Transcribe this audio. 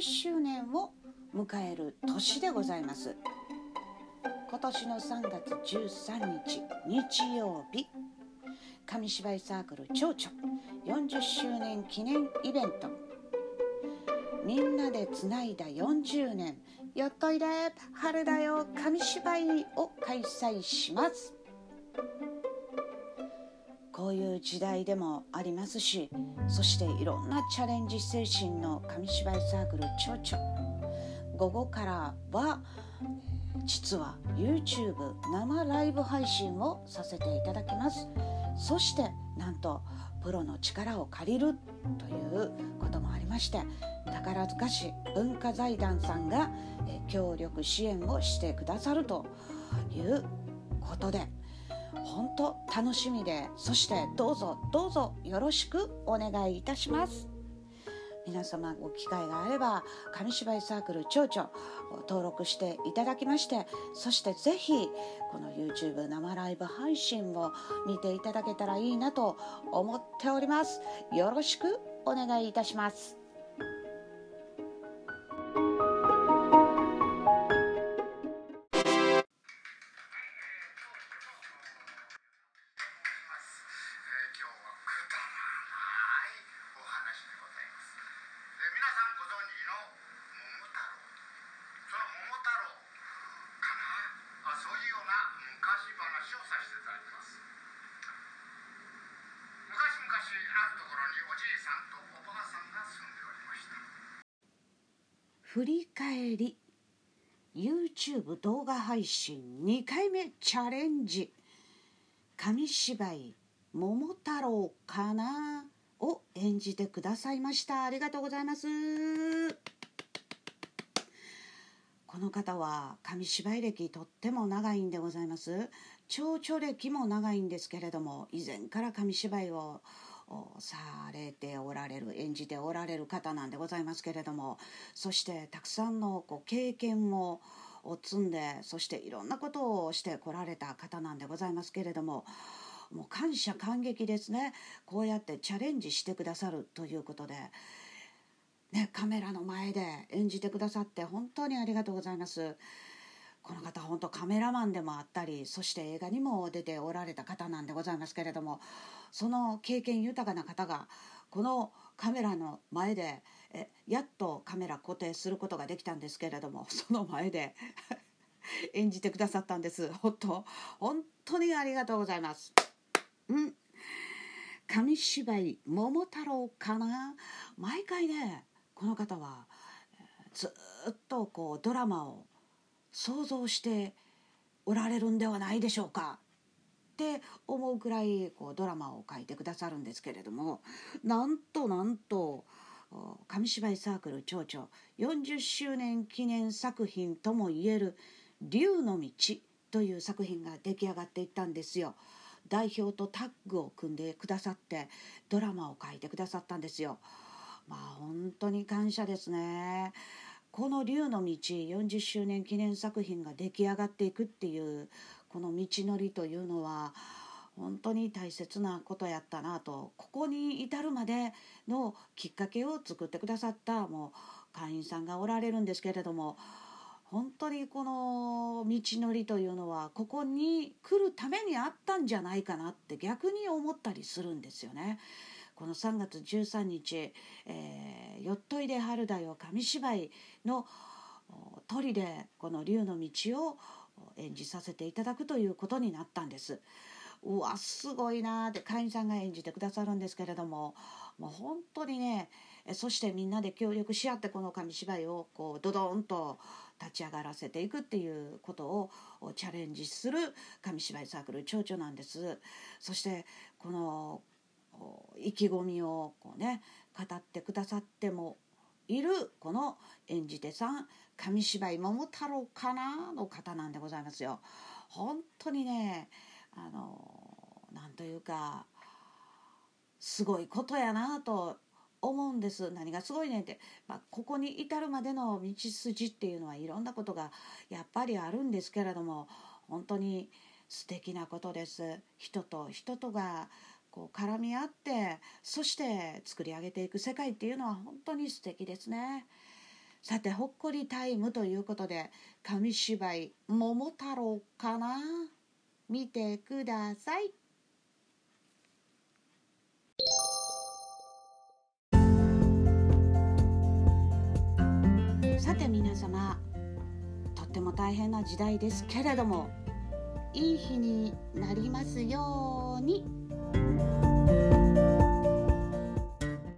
40周年を迎える年でございます。今年の3月13日日曜日紙芝居サークル蝶々40周年記念イベント。みんなでつないだ40年よっといで春だよ紙芝居を開催します。う時代でもありますしそしていろんなチャレンジ精神の紙芝居サークル蝶々午後からは実は YouTube 生ライブ配信をさせていただきます。そしてなんとプロの力を借りるということもありまして宝塚市文化財団さんが協力支援をしてくださるということで本当楽しみでそしてどうぞどうぞよろしくお願いいたします。皆様ご機会があれば紙芝居サークル蝶々登録していただきましてそしてぜひこの YouTube 生ライブ配信を見ていただけたらいいなと思っております。よろしくお願いいたします。振り返り YouTube 動画配信2回目チャレンジ。紙芝居「桃太郎かな」を演じてくださいました。ありがとうございます。この方は紙芝居歴とっても長いんでございます。蝶々歴も長いんですけれども以前から紙芝居をされておられる演じておられる方なんでございますけれどもそしてたくさんのこう経験を積んでそしていろんなことをしてこられた方なんでございますけれどももう感謝感激ですねこうやってチャレンジしてくださるということで。ね、カメラの前で演じてくださって本当にありがとうございます。この方本当カメラマンでもあったりそして映画にも出ておられた方なんでございますけれどもその経験豊かな方がこのカメラの前でえやっとカメラ固定することができたんですけれどもその前で 演じてくださったんです。本当本当にありがとうございます。うん。紙芝居「桃太郎」かな？毎回ねこの方はずっとこうドラマを想像しておられるんではないでしょうかって思うくらいこうドラマを書いてくださるんですけれどもなんとなんと紙芝居サークル蝶々40周年記念作品ともいえる「竜の道」という作品が出来上がっていったんですよ。代表とタッグを組んでくださってドラマを書いてくださったんですよ。まあ本当に感謝ですね。この竜の道40周年記念作品が出来上がっていくっていうこの道のりというのは本当に大切なことやったなとここに至るまでのきっかけを作ってくださったもう会員さんがおられるんですけれども本当にこの道のりというのはここに来るためにあったんじゃないかなって逆に思ったりするんですよね。この3月13日「えー、よっといで春だよ」紙芝居の鳥でこの竜の道を演じさせていただくということになったんです。うわすごいなって会員さんが演じてくださるんですけれどももう本当にねそしてみんなで協力し合ってこの紙芝居をこうドドンと立ち上がらせていくっていうことをチャレンジする紙芝居サークル蝶々なんです。そしてこの意気込みをこうね語ってくださってもいるこの演じ手さん紙芝居桃太郎かなの方なんでございますよ。本当にねあのなんというかすごいことやなと思うんです。何がすごいねんって、まあ、ここに至るまでの道筋っていうのはいろんなことがやっぱりあるんですけれども本当に素敵なことです。人と人とがこう絡み合ってそして作り上げていく世界っていうのは本当に素敵ですね。さてほっこりタイムということで紙芝居「桃太郎」かな？見てください。さて皆様とっても大変な時代ですけれどもいい日になりますように。